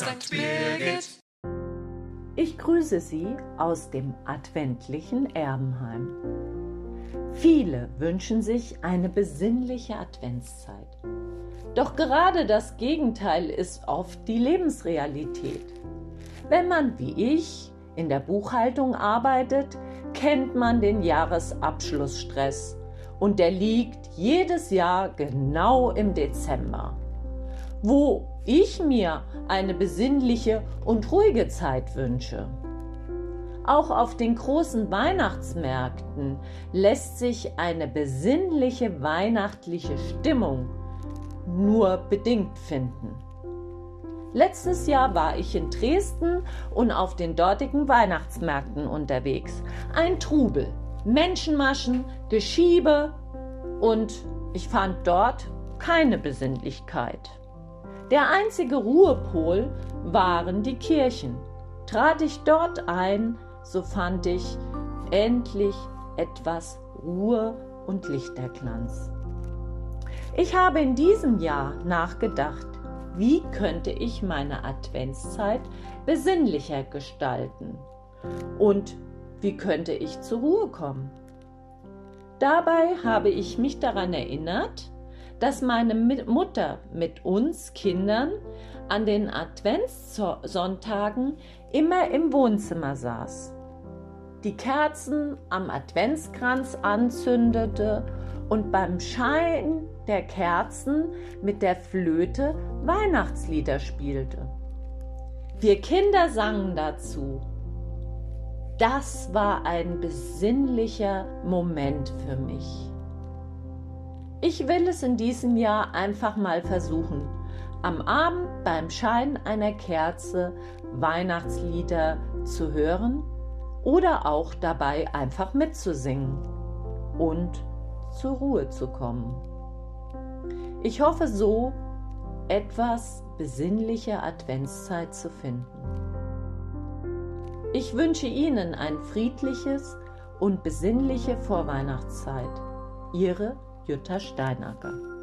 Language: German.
St. Birgit. Ich grüße Sie aus dem adventlichen Erbenheim. Viele wünschen sich eine besinnliche Adventszeit. Doch gerade das Gegenteil ist oft die Lebensrealität. Wenn man wie ich in der Buchhaltung arbeitet, kennt man den Jahresabschlussstress und der liegt jedes Jahr genau im Dezember, wo ich mir eine besinnliche und ruhige Zeit wünsche. Auch auf den großen Weihnachtsmärkten lässt sich eine besinnliche weihnachtliche Stimmung nur bedingt finden. Letztes Jahr war ich in Dresden und auf den dortigen Weihnachtsmärkten unterwegs. Ein Trubel, Menschenmaschen, Geschiebe und ich fand dort keine Besinnlichkeit. Der einzige Ruhepol waren die Kirchen. Trat ich dort ein, so fand ich endlich etwas Ruhe und Lichterglanz. Ich habe in diesem Jahr nachgedacht, wie könnte ich meine Adventszeit besinnlicher gestalten und wie könnte ich zur Ruhe kommen. Dabei habe ich mich daran erinnert, dass meine Mutter mit uns Kindern an den Adventssonntagen immer im Wohnzimmer saß, die Kerzen am Adventskranz anzündete und beim Schein der Kerzen mit der Flöte Weihnachtslieder spielte. Wir Kinder sangen dazu. Das war ein besinnlicher Moment für mich. Ich will es in diesem Jahr einfach mal versuchen, am Abend beim Schein einer Kerze Weihnachtslieder zu hören oder auch dabei einfach mitzusingen und zur Ruhe zu kommen. Ich hoffe so, etwas besinnliche Adventszeit zu finden. Ich wünsche Ihnen ein friedliches und besinnliche Vorweihnachtszeit. Ihre Jutta Steinacker